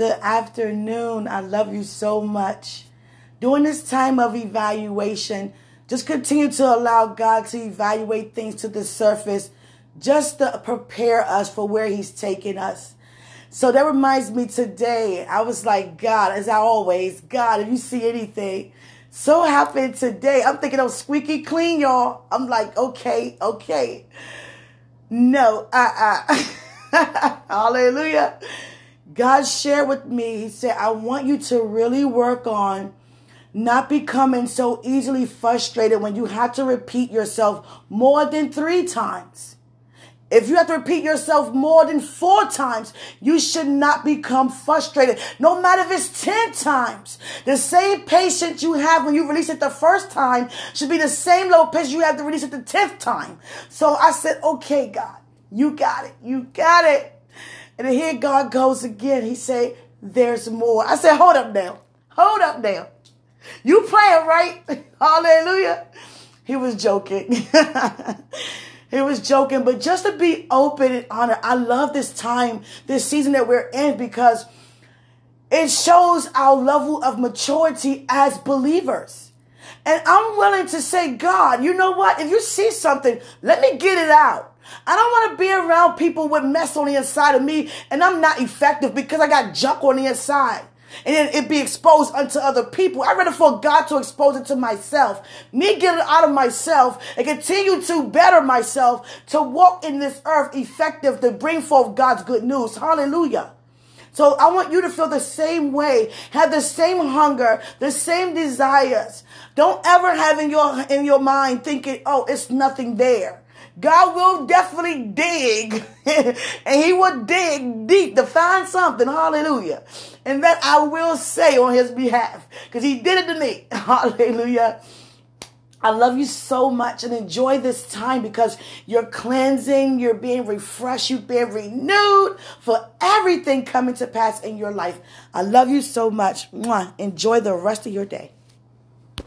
Good afternoon. I love you so much. During this time of evaluation, just continue to allow God to evaluate things to the surface just to prepare us for where He's taking us. So that reminds me today, I was like, God, as I always, God, if you see anything, so happened today. I'm thinking I'm squeaky clean, y'all. I'm like, okay, okay. No, uh uh Hallelujah. God shared with me, He said, I want you to really work on not becoming so easily frustrated when you have to repeat yourself more than three times. If you have to repeat yourself more than four times, you should not become frustrated. No matter if it's 10 times. The same patience you have when you release it the first time should be the same level patience you have to release it the 10th time. So I said, okay, God, you got it. You got it. And here God goes again. He said, there's more. I said, hold up now. Hold up now. You playing right? Hallelujah. He was joking. he was joking, but just to be open and honest, I love this time, this season that we're in because it shows our level of maturity as believers. And I'm willing to say, God, you know what? If you see something, let me get it out. I don't want to be around people with mess on the inside of me and I'm not effective because I got junk on the inside and it be exposed unto other people. I rather for God to expose it to myself, me get it out of myself and continue to better myself to walk in this earth effective to bring forth God's good news. Hallelujah. So I want you to feel the same way, have the same hunger, the same desires. Don't ever have in your in your mind thinking, "Oh, it's nothing there." God will definitely dig and he will dig deep to find something. Hallelujah. And that I will say on his behalf because he did it to me. Hallelujah. I love you so much and enjoy this time because you're cleansing, you're being refreshed, you've been renewed for everything coming to pass in your life. I love you so much. Mwah. Enjoy the rest of your day.